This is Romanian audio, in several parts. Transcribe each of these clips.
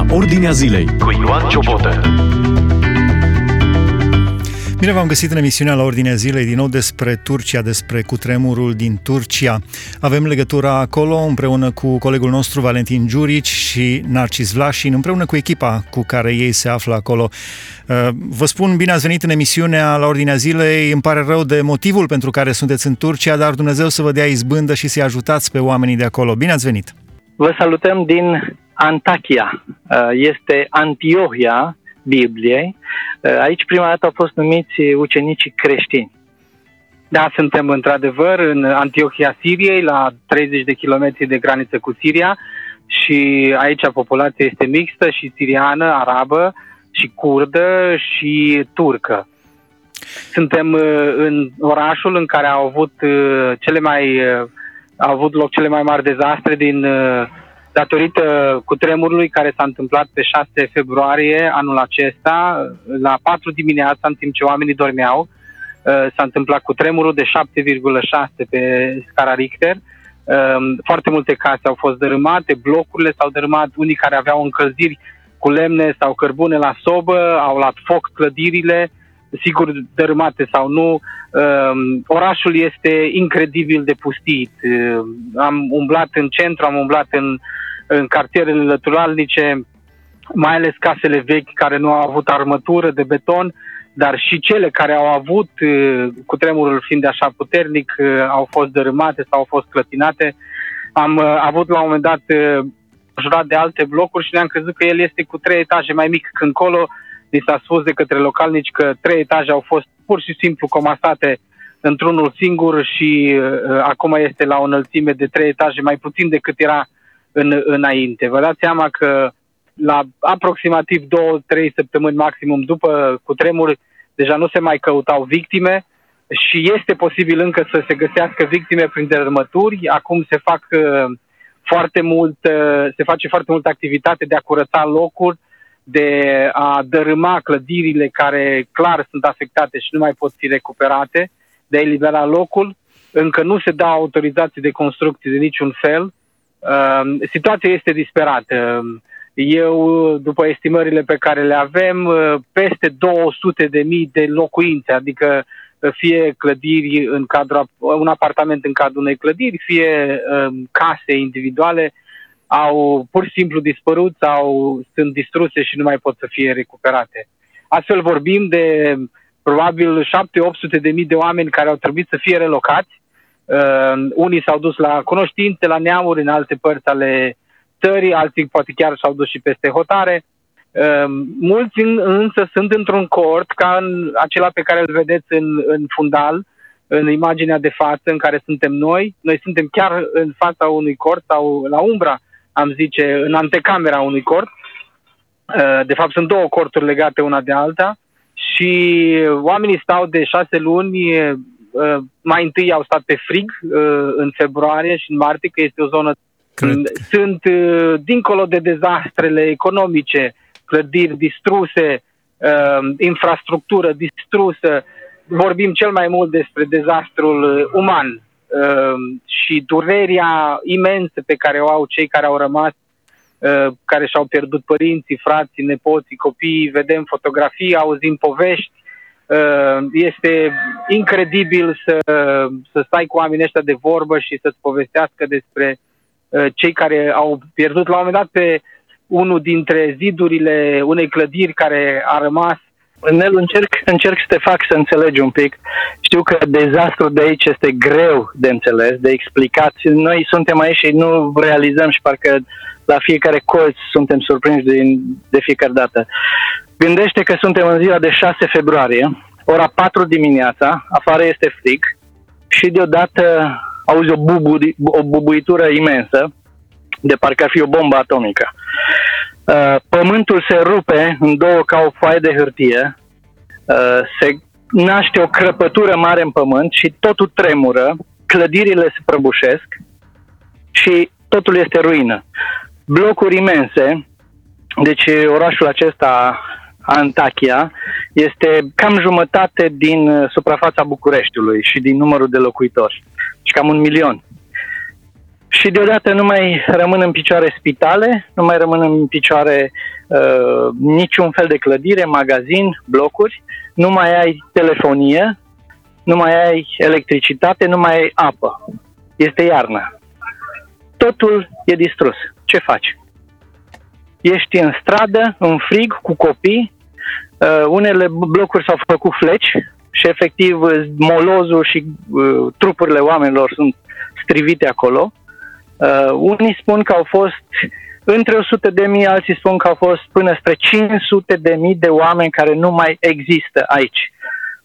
la Ordinea Zilei cu Ioan Ciobotă. Bine v-am găsit în emisiunea la Ordinea Zilei din nou despre Turcia, despre cutremurul din Turcia. Avem legătura acolo împreună cu colegul nostru Valentin Giurici și Narcis Vlașin, împreună cu echipa cu care ei se află acolo. Uh, vă spun bine ați venit în emisiunea la Ordinea Zilei. Îmi pare rău de motivul pentru care sunteți în Turcia, dar Dumnezeu să vă dea izbândă și să-i ajutați pe oamenii de acolo. Bine ați venit! Vă salutăm din Antakia. Uh, este Antiohia Bibliei. Uh, aici prima dată au fost numiți ucenicii creștini. Da, suntem într-adevăr în Antiohia Siriei, la 30 de kilometri de graniță cu Siria și aici populația este mixtă și siriană, arabă și curdă și turcă. Suntem uh, în orașul în care au avut cele mai au avut loc cele mai mari dezastre din datorită cutremurului care s-a întâmplat pe 6 februarie anul acesta, la 4 dimineața, în timp ce oamenii dormeau, uh, s-a întâmplat cutremurul de 7,6 pe scara Richter. Um, foarte multe case au fost dărâmate, blocurile s-au dărâmat, unii care aveau încălziri cu lemne sau cărbune la sobă, au luat foc clădirile, sigur dărâmate sau nu. Um, orașul este incredibil de pustit. Um, am umblat în centru, am umblat în în cartierele lăturalnice, mai ales casele vechi care nu au avut armătură de beton, dar și cele care au avut, uh, cu tremurul fiind așa puternic, uh, au fost dărâmate sau au fost clătinate. Am uh, avut la un moment dat jurat de alte blocuri și ne-am crezut că el este cu trei etaje mai mic când colo. Li s-a spus de către localnici că trei etaje au fost pur și simplu comasate într-unul singur și uh, acum este la o înălțime de trei etaje mai puțin decât era uh, în, înainte. Vă dați seama că la aproximativ două, trei săptămâni maximum după cutremur, deja nu se mai căutau victime și este posibil încă să se găsească victime prin dărâmături. Acum se fac uh, foarte mult, uh, se face foarte multă activitate de a curăța locuri, de a dărâma clădirile care clar sunt afectate și nu mai pot fi recuperate, de a elibera locul. Încă nu se dau autorizații de construcție de niciun fel Uh, situația este disperată. Eu, după estimările pe care le avem, uh, peste 200 de mii de locuințe, adică uh, fie clădiri în cadrul, un apartament în cadrul unei clădiri, fie um, case individuale, au pur și simplu dispărut sau sunt distruse și nu mai pot să fie recuperate. Astfel vorbim de probabil 7-800 de mii de oameni care au trebuit să fie relocați Uh, unii s-au dus la cunoștințe, la neamuri în alte părți ale țării, alții poate chiar s-au dus și peste hotare. Uh, mulți însă sunt într-un cort ca în acela pe care îl vedeți în, în fundal, în imaginea de față în care suntem noi. Noi suntem chiar în fața unui cort sau la umbra, am zice, în antecamera unui cort. Uh, de fapt, sunt două corturi legate una de alta și oamenii stau de șase luni Uh, mai întâi au stat pe frig uh, în februarie și în martie, că este o zonă... Cred. Sunt uh, dincolo de dezastrele economice, clădiri distruse, infrastructură distrusă, vorbim cel mai mult despre dezastrul uman și durerea imensă pe care o au cei care au rămas care și-au pierdut părinții, frații, nepoții, copiii, vedem fotografii, auzim povești, Uh, este incredibil să, să stai cu oamenii ăștia de vorbă și să-ți povestească despre uh, cei care au pierdut la un moment dat pe unul dintre zidurile unei clădiri care a rămas. Nel, încerc, încerc să te fac să înțelegi un pic. Știu că dezastrul de aici este greu de înțeles, de explicat. Noi suntem aici și nu realizăm și parcă la fiecare colț suntem surprinși de, de fiecare dată. Gândește că suntem în ziua de 6 februarie, ora 4 dimineața, afară este frig și deodată auzi o, bubu, o bubuitură imensă, de parcă ar fi o bombă atomică. Uh, pământul se rupe în două ca o foaie de hârtie, uh, se naște o crăpătură mare în pământ și totul tremură, clădirile se prăbușesc și totul este ruină. Blocuri imense, deci orașul acesta Antakia este cam jumătate din uh, suprafața Bucureștiului și din numărul de locuitori. Și cam un milion. Și deodată nu mai rămân în picioare spitale, nu mai rămân în picioare uh, niciun fel de clădire, magazin, blocuri, nu mai ai telefonie, nu mai ai electricitate, nu mai ai apă. Este iarnă. Totul e distrus. Ce faci? Ești în stradă, în frig, cu copii, uh, unele blocuri s-au făcut fleci și efectiv molozul și uh, trupurile oamenilor sunt strivite acolo. Uh, unii spun că au fost între 100 de mii, alții spun că au fost până spre 500 de mii de oameni care nu mai există aici.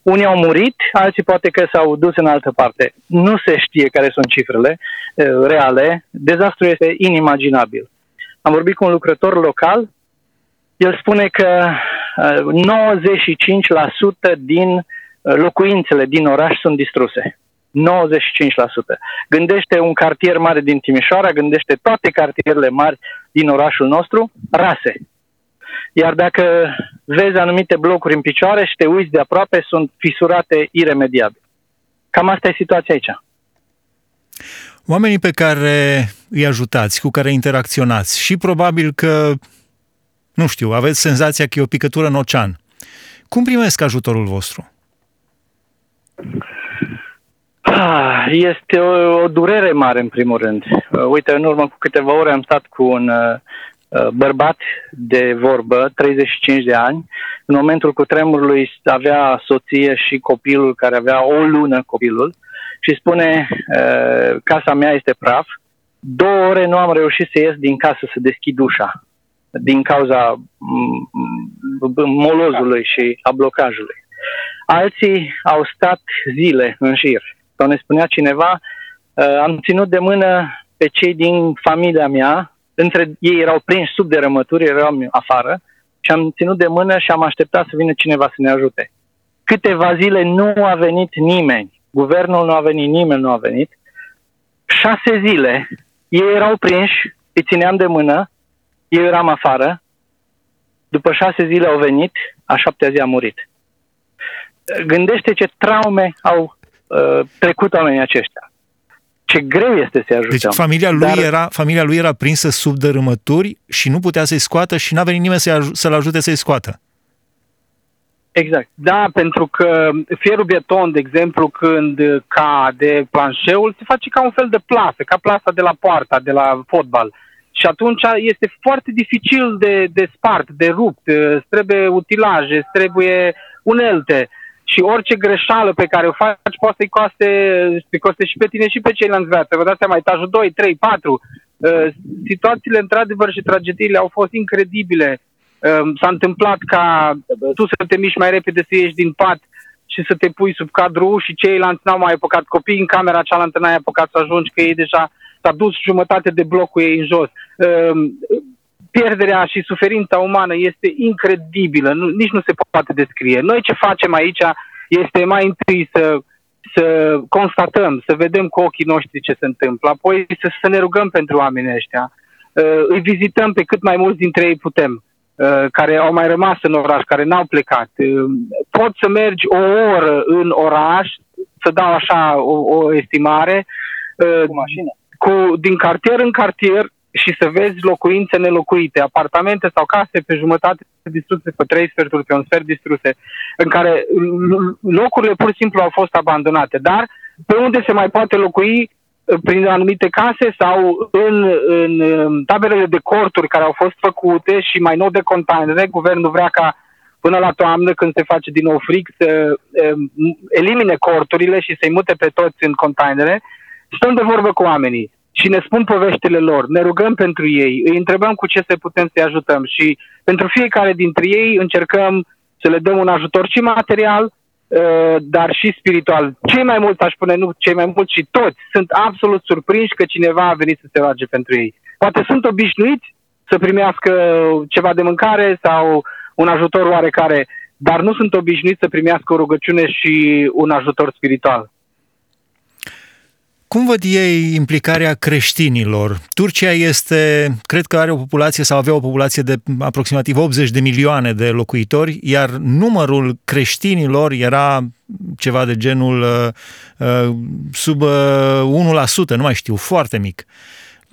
Unii au murit, alții poate că s-au dus în altă parte. Nu se știe care sunt cifrele uh, reale. Dezastrul este inimaginabil. Am vorbit cu un lucrător local. El spune că uh, 95% din uh, locuințele din oraș sunt distruse. 95%. Gândește un cartier mare din Timișoara, gândește toate cartierele mari din orașul nostru, rase. Iar dacă vezi anumite blocuri în picioare și te uiți de aproape, sunt fisurate iremediabil. Cam asta e situația aici. Oamenii pe care îi ajutați, cu care interacționați și probabil că, nu știu, aveți senzația că e o picătură în ocean. Cum primesc ajutorul vostru? Ah, este o, o durere mare, în primul rând. Uh, uite, în urmă cu câteva ore am stat cu un uh, uh bărbat de vorbă, 35 de ani. În momentul cu tremurului avea soție și copilul, care avea o lună copilul, și spune, uh, casa mea este praf. Două ore nu am reușit să ies din casă să deschid ușa din cauza mm, mm, molozului și a blocajului. Alții au stat zile în șir sau ne spunea cineva, uh, am ținut de mână pe cei din familia mea, între ei erau prinși sub derămături, erau afară, și am ținut de mână și am așteptat să vină cineva să ne ajute. Câteva zile nu a venit nimeni, guvernul nu a venit, nimeni nu a venit. Șase zile, ei erau prinși, îi țineam de mână, eu eram afară, după șase zile au venit, a șaptea zi a murit. Gândește ce traume au uh, trecut oamenii aceștia. Ce greu este să-i ajutăm. Deci familia lui, Dar... era, familia lui era prinsă sub dărâmături și nu putea să-i scoată și n-a venit nimeni să-i aj- să-l ajute să-i scoată. Exact. Da, pentru că fierul beton, de exemplu, când cade planșeul, se face ca un fel de plasă, ca plasa de la poarta, de la fotbal. Și atunci este foarte dificil de, de spart, de rupt, trebuie utilaje, trebuie unelte. Uh, și orice greșeală pe care o faci poate să-i coste, să coste și pe tine și pe ceilalți viață. Vă dați seama, etajul 2, 3, 4. Uh, situațiile, într-adevăr, și tragediile au fost incredibile. Uh, s-a întâmplat ca tu să te miști mai repede să ieși din pat și să te pui sub cadru și ceilalți n-au mai apucat copii în camera cealaltă n-ai apucat să ajungi, că ei deja s-a dus jumătate de blocul ei în jos. Uh, pierderea și suferința umană este incredibilă, nu, nici nu se poate descrie. Noi ce facem aici este mai întâi să, să constatăm, să vedem cu ochii noștri ce se întâmplă, apoi să, să ne rugăm pentru oamenii ăștia. Uh, îi vizităm pe cât mai mulți dintre ei putem, uh, care au mai rămas în oraș, care n-au plecat. Uh, poți să mergi o oră în oraș, să dau așa o, o estimare, cu mașină. Cu, din cartier în cartier, și să vezi locuințe nelocuite, apartamente sau case pe jumătate distruse, pe trei sferturi, pe un sfert distruse, în care locurile pur și simplu au fost abandonate. Dar pe unde se mai poate locui prin anumite case sau în, în taberele de corturi care au fost făcute și mai nou de containere, guvernul vrea ca până la toamnă, când se face din nou fric, să um, elimine corturile și să-i mute pe toți în containere. Stăm de vorbă cu oamenii și ne spun poveștile lor, ne rugăm pentru ei, îi întrebăm cu ce să putem să-i ajutăm și pentru fiecare dintre ei încercăm să le dăm un ajutor și material, uh, dar și spiritual. Cei mai mulți, aș spune, nu cei mai mulți, și toți sunt absolut surprinși că cineva a venit să se roage pentru ei. Poate sunt obișnuiți să primească ceva de mâncare sau un ajutor oarecare, dar nu sunt obișnuiți să primească o rugăciune și un ajutor spiritual. Cum văd ei implicarea creștinilor? Turcia este, cred că are o populație sau avea o populație de aproximativ 80 de milioane de locuitori, iar numărul creștinilor era ceva de genul uh, uh, sub uh, 1%, nu mai știu, foarte mic.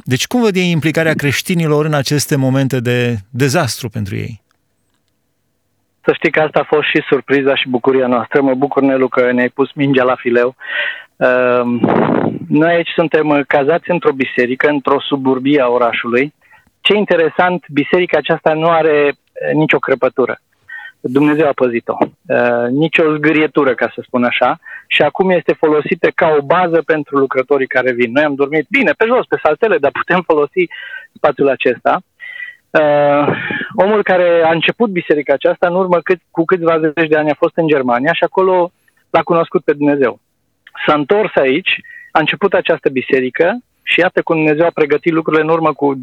Deci cum văd ei implicarea creștinilor în aceste momente de dezastru pentru ei? Să știi că asta a fost și surpriza și bucuria noastră. Mă bucur, Nelu, că ne-ai pus mingea la fileu. Uh, noi aici suntem cazați într-o biserică, într-o suburbie a orașului. Ce interesant, biserica aceasta nu are uh, nicio crăpătură. Dumnezeu a păzit-o. Uh, nicio zgârietură, ca să spun așa, și acum este folosită ca o bază pentru lucrătorii care vin. Noi am dormit bine, pe jos, pe saltele, dar putem folosi spațiul acesta. Uh, omul care a început biserica aceasta, în urmă cât, cu câțiva zeci de ani, a fost în Germania și acolo l-a cunoscut pe Dumnezeu. S-a întors aici, a început această biserică și iată cum Dumnezeu a pregătit lucrurile în urmă cu 20-30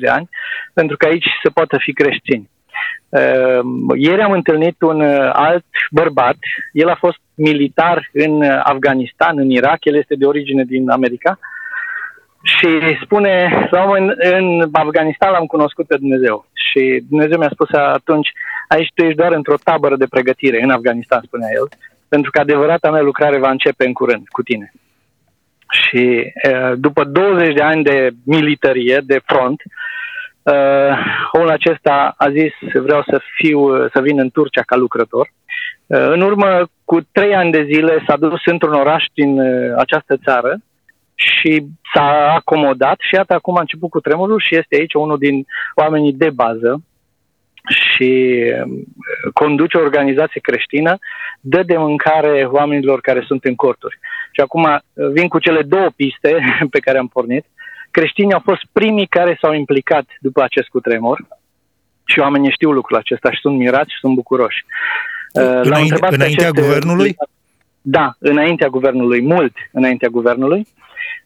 de ani, pentru că aici se poate fi creștini. Uh, ieri am întâlnit un uh, alt bărbat, el a fost militar în Afganistan, în Irak, el este de origine din America, și spune, la un moment, în Afganistan l-am cunoscut pe Dumnezeu. Și Dumnezeu mi-a spus atunci, aici tu ești doar într-o tabără de pregătire, în Afganistan, spunea el, pentru că adevărata mea lucrare va începe în curând cu tine. Și după 20 de ani de militarie, de front, uh, omul acesta a zis vreau să fiu, să vin în Turcia ca lucrător. Uh, în urmă cu trei ani de zile s-a dus într-un oraș din uh, această țară și s-a acomodat și iată acum a început cu tremurul și este aici unul din oamenii de bază și um, conduce o organizație creștină, dă de mâncare oamenilor care sunt în corturi. Și acum uh, vin cu cele două piste pe care am pornit. Creștinii au fost primii care s-au implicat după acest cutremur și oamenii știu lucrul acesta și sunt mirați și sunt bucuroși. Uh, înainte, înaintea acest, guvernului? Da, înaintea guvernului, mult înaintea guvernului.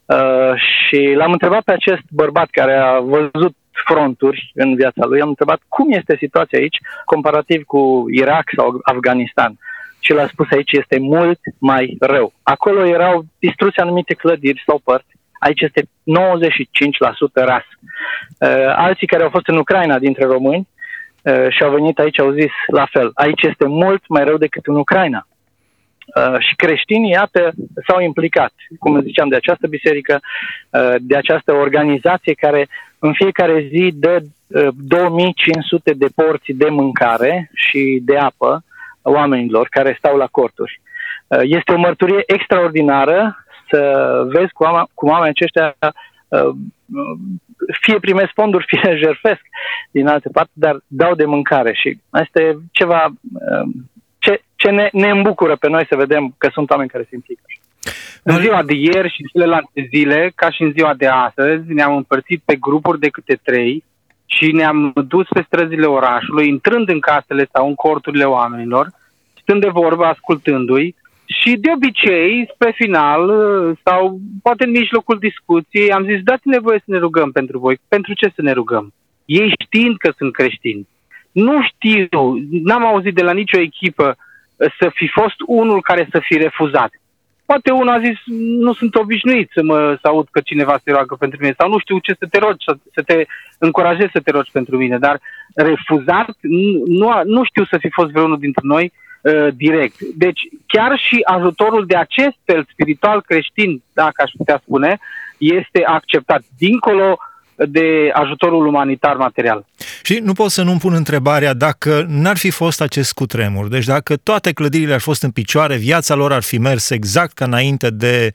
Uh, și l-am întrebat pe acest bărbat care a văzut fronturi în viața lui, am întrebat cum este situația aici comparativ cu Irak sau Afganistan. Și l-a spus aici este mult mai rău. Acolo erau distruse anumite clădiri sau părți, aici este 95% ras. Uh, alții care au fost în Ucraina dintre români uh, și au venit aici au zis la fel, aici este mult mai rău decât în Ucraina. Uh, și creștinii, iată, s-au implicat, cum ziceam, de această biserică, uh, de această organizație care în fiecare zi dă uh, 2500 de porții de mâncare și de apă oamenilor care stau la corturi. Uh, este o mărturie extraordinară să vezi cum, cum oamenii aceștia uh, fie primesc fonduri, fie jerfesc din alte parte, dar dau de mâncare și asta e ceva uh, ce, ce ne, ne îmbucură pe noi să vedem că sunt oameni care se implică. În ziua de ieri și celelalte zile, ca și în ziua de astăzi, ne-am împărțit pe grupuri de câte trei și ne-am dus pe străzile orașului, intrând în casele sau în corturile oamenilor, stând de vorbă, ascultându-i și de obicei, spre final sau poate în mijlocul discuției, am zis, dați-ne voie să ne rugăm pentru voi. Pentru ce să ne rugăm? Ei știind că sunt creștini. Nu știu, n-am auzit de la nicio echipă uh, să fi fost unul care să fi refuzat. Poate unul a zis, nu sunt obișnuit să mă să aud că cineva se roagă pentru mine sau nu știu ce să te rogi, să te încurajezi să te rogi pentru mine, dar refuzat, nu, nu știu să fi fost vreunul dintre noi uh, direct. Deci chiar și ajutorul de acest fel spiritual creștin, dacă aș putea spune, este acceptat. Dincolo uh, de ajutorul umanitar material. Și nu pot să nu-mi pun întrebarea dacă n-ar fi fost acest cutremur, deci dacă toate clădirile ar fost în picioare, viața lor ar fi mers exact ca înainte de,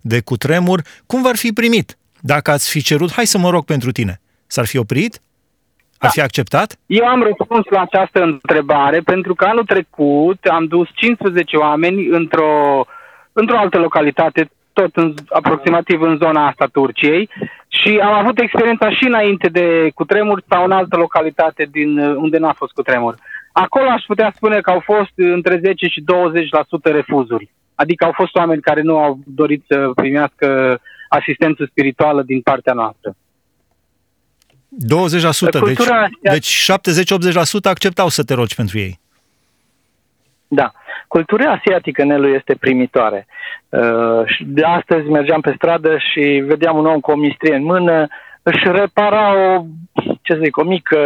de cutremur, cum v-ar fi primit? Dacă ați fi cerut, hai să mă rog pentru tine, s-ar fi oprit? Ar da. fi acceptat? Eu am răspuns la această întrebare pentru că anul trecut am dus 15 oameni într-o, într-o altă localitate, tot în, aproximativ în zona asta Turciei și am avut experiența și înainte de cutremur sau în altă localitate din unde n-a fost cutremur. Acolo aș putea spune că au fost între 10 și 20% refuzuri. Adică au fost oameni care nu au dorit să primească asistență spirituală din partea noastră. 20%, Cultura deci, deci 70-80% acceptau să te rogi pentru ei. Da. Cultura asiatică, Nelu, este primitoare. Uh, de astăzi mergeam pe stradă și vedeam un om cu o mistrie în mână, își repara o, ce zic, o mică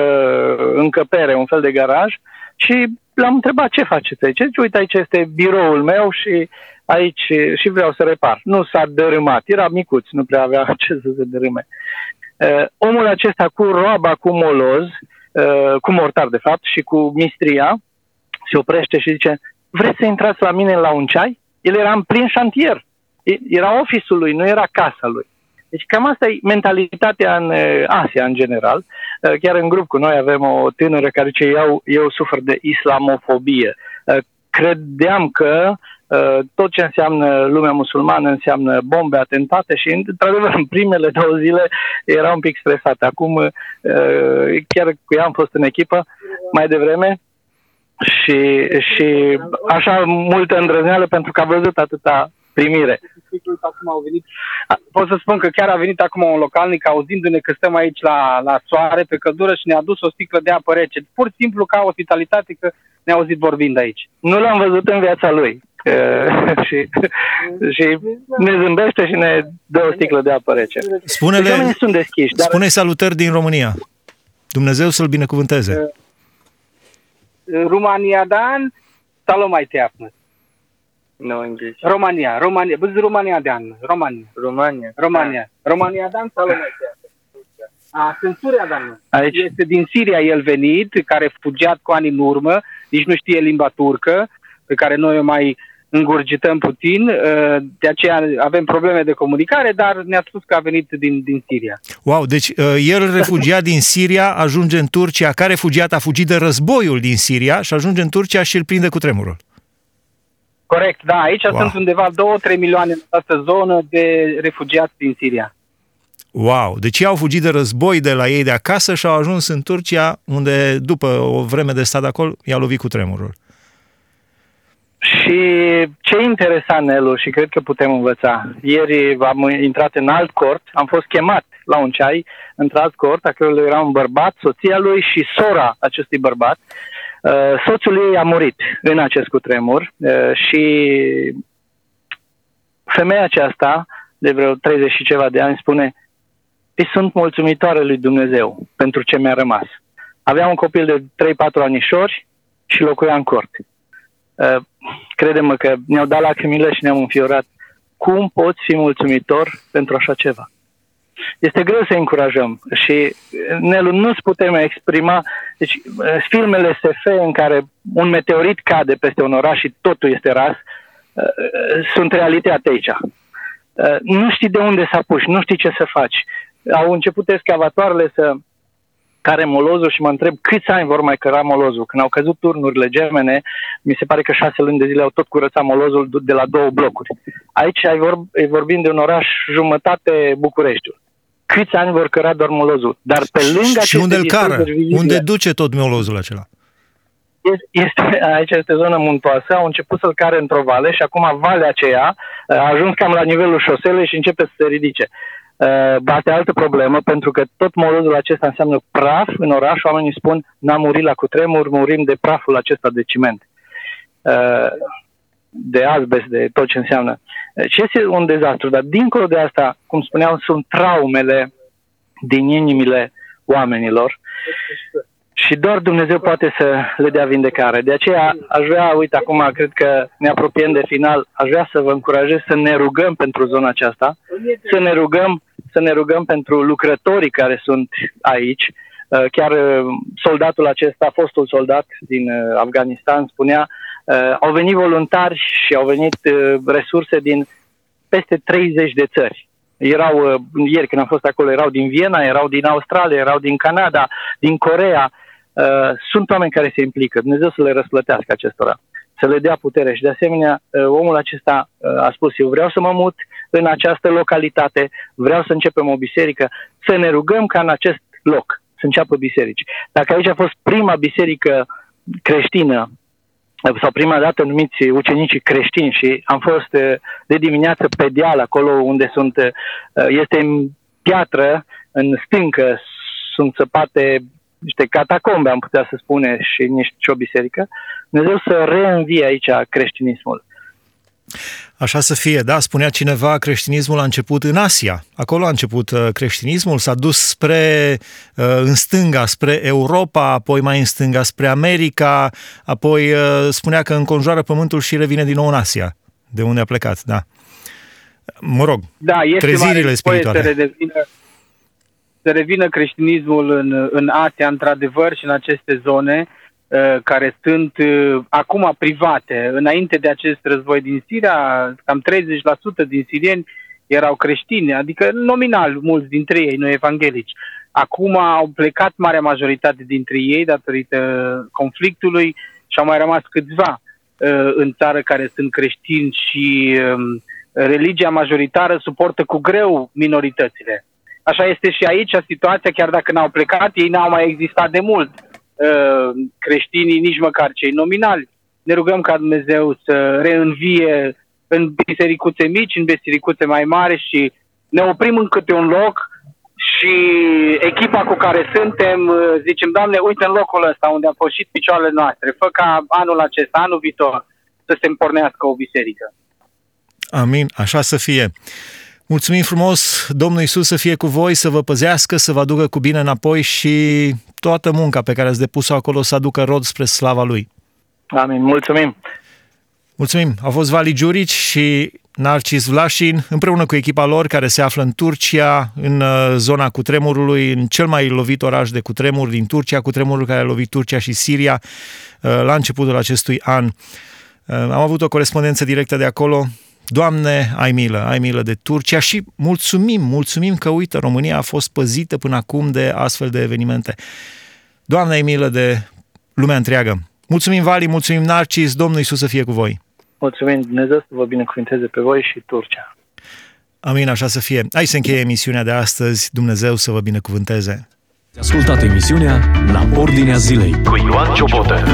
încăpere, un fel de garaj Și l-am întrebat ce faceți aici. Zice, uite, aici este biroul meu și aici și vreau să repar. Nu s-a dărâmat, era micuț, nu prea avea ce să se dărâme. Uh, omul acesta cu roaba, cu moloz, uh, cu mortar de fapt și cu mistria, se oprește și zice, vreți să intrați la mine la un ceai? El era în plin șantier. Era ofisul lui, nu era casa lui. Deci cam asta e mentalitatea în uh, Asia în general. Uh, chiar în grup cu noi avem o tânără care zice eu, eu sufer de islamofobie. Uh, credeam că tot ce înseamnă lumea musulmană înseamnă bombe, atentate și, într-adevăr, în primele două zile era un pic stresat. Acum, chiar cu ea am fost în echipă mai devreme și, și așa multă îndrăzneală pentru că a văzut atâta primire. Acum au venit, pot să spun că chiar a venit acum un localnic auzindu-ne că stăm aici la, la soare, pe căldură și ne-a dus o sticlă de apă rece. Pur și simplu ca ospitalitate că ne-a auzit vorbind aici. Nu l-am văzut în viața lui. și, și ne zâmbește și ne dă o sticlă de apă rece. Spune-le, deci sunt deschiși, dar... spune salutări din România. Dumnezeu să-l binecuvânteze. România Dan, salomai teafnă. No English. Romania, Romania. Băzi Romania de an. Romania. Romania. Romania. Romania dan sau Romania? A, sunt Suria Dan. Aici. Este din Siria el venit, care fugiat cu ani în urmă, nici nu știe limba turcă, pe care noi o mai îngurgităm puțin, ă, de aceea avem probleme de comunicare, dar ne-a spus că a venit din, din Siria. Wow, deci ă, el refugiat din Siria, ajunge în Turcia, care refugiat a fugit de războiul din Siria și ajunge în Turcia și îl prinde cu tremurul. Corect, da. Aici wow. sunt undeva 2-3 milioane în această zonă de refugiați din Siria. Wow! Deci ei au fugit de război de la ei de acasă și au ajuns în Turcia, unde după o vreme de stat acolo, i-a lovit cu tremurul. Și ce interesant, Nelu, și cred că putem învăța. Ieri am intrat în alt cort, am fost chemat la un ceai într-alt cort, acolo era un bărbat, soția lui și sora acestui bărbat. Uh, soțul ei a murit în acest cutremur uh, și femeia aceasta, de vreo 30 și ceva de ani, spune îi sunt mulțumitoare lui Dumnezeu pentru ce mi-a rămas. Avea un copil de 3-4 anișori și locuia în cort. Uh, Credem că ne-au dat lacrimile și ne-am înfiorat. Cum poți fi mulțumitor pentru așa ceva? este greu să încurajăm și Nelu, nu putem exprima. Deci, filmele SF în care un meteorit cade peste un oraș și totul este ras, uh, sunt realitate aici. Uh, nu știi de unde să apuci, nu știi ce să faci. Au început excavatoarele să care molozul și mă întreb câți ani vor mai căra molozul. Când au căzut turnurile gemene, mi se pare că șase luni de zile au tot curățat molozul de la două blocuri. Aici ai vorb, vorbim de un oraș jumătate Bucureștiul câți ani vor căra doar molozul. Dar pe lângă Și unde îl cară? Unde duce tot molozul acela? Este, aici este zona muntoasă, au început să-l care într-o vale și acum valea aceea a ajuns cam la nivelul șoselei și începe să se ridice. Uh, bate altă problemă, pentru că tot molozul acesta înseamnă praf în oraș, oamenii spun n-am murit la cutremur, murim de praful acesta de ciment. Uh, de azbest, de tot ce înseamnă. Și este un dezastru, dar dincolo de asta, cum spuneam, sunt traumele din inimile oamenilor și doar Dumnezeu poate să le dea vindecare. De aceea aș vrea, uite, acum cred că ne apropiem de final, aș vrea să vă încurajez să ne rugăm pentru zona aceasta, să ne rugăm, să ne rugăm pentru lucrătorii care sunt aici. Chiar soldatul acesta, fostul soldat din Afganistan, spunea Uh, au venit voluntari și au venit uh, resurse din peste 30 de țări. Erau, uh, ieri când am fost acolo, erau din Viena, erau din Australia, erau din Canada, din Corea. Uh, sunt oameni care se implică. Dumnezeu să le răsplătească acestora, să le dea putere. Și de asemenea, uh, omul acesta uh, a spus, eu vreau să mă mut în această localitate, vreau să începem o biserică, să ne rugăm ca în acest loc să înceapă biserici. Dacă aici a fost prima biserică creștină sau prima dată numiți ucenicii creștini și am fost eh, de dimineață pe deal acolo unde sunt, eh, este în piatră, în stâncă, sunt săpate niște catacombe, am putea să spune, și niște o biserică, Dumnezeu să reînvie aici creștinismul. Așa să fie, da, spunea cineva, creștinismul a început în Asia. Acolo a început uh, creștinismul, s-a dus spre, uh, în stânga, spre Europa, apoi mai în stânga spre America, apoi uh, spunea că înconjoară pământul și revine din nou în Asia, de unde a plecat, da. Mă rog, da, este trezirile spirituale. Să revină, să revină creștinismul în, în Asia, într-adevăr, și în aceste zone, Uh, care sunt uh, acum private. Înainte de acest război din Siria, cam 30% din sirieni erau creștini, adică nominal mulți dintre ei, nu evanghelici. Acum au plecat marea majoritate dintre ei datorită conflictului și au mai rămas câțiva uh, în țară care sunt creștini și um, religia majoritară suportă cu greu minoritățile. Așa este și aici situația, chiar dacă n-au plecat, ei n-au mai existat de mult Uh, creștinii, nici măcar cei nominali. Ne rugăm ca Dumnezeu să reînvie în bisericuțe mici, în bisericuțe mai mari și ne oprim în câte un loc și echipa cu care suntem uh, zicem, Doamne, uite în locul ăsta unde am pășit picioarele noastre, fă ca anul acesta, anul viitor, să se împornească o biserică. Amin, așa să fie. Mulțumim frumos, Domnul Isus să fie cu voi, să vă păzească, să vă aducă cu bine înapoi și toată munca pe care ați depus-o acolo să aducă rod spre slava Lui. Amin, mulțumim! Mulțumim! Au fost Vali Giurici și Narcis Vlașin, împreună cu echipa lor care se află în Turcia, în uh, zona cutremurului, în cel mai lovit oraș de cutremur din Turcia, cutremurul care a lovit Turcia și Siria uh, la începutul acestui an. Uh, am avut o corespondență directă de acolo, Doamne, ai milă, ai milă de Turcia și mulțumim, mulțumim că, uite, România a fost păzită până acum de astfel de evenimente. Doamne, ai milă de lumea întreagă. Mulțumim, Vali, mulțumim, Narcis, Domnul Iisus să fie cu voi. Mulțumim, Dumnezeu să vă binecuvinteze pe voi și Turcia. Amin, așa să fie. Hai să încheie emisiunea de astăzi. Dumnezeu să vă binecuvânteze. Ascultate emisiunea La Ordinea Zilei cu Ioan Ciobotă.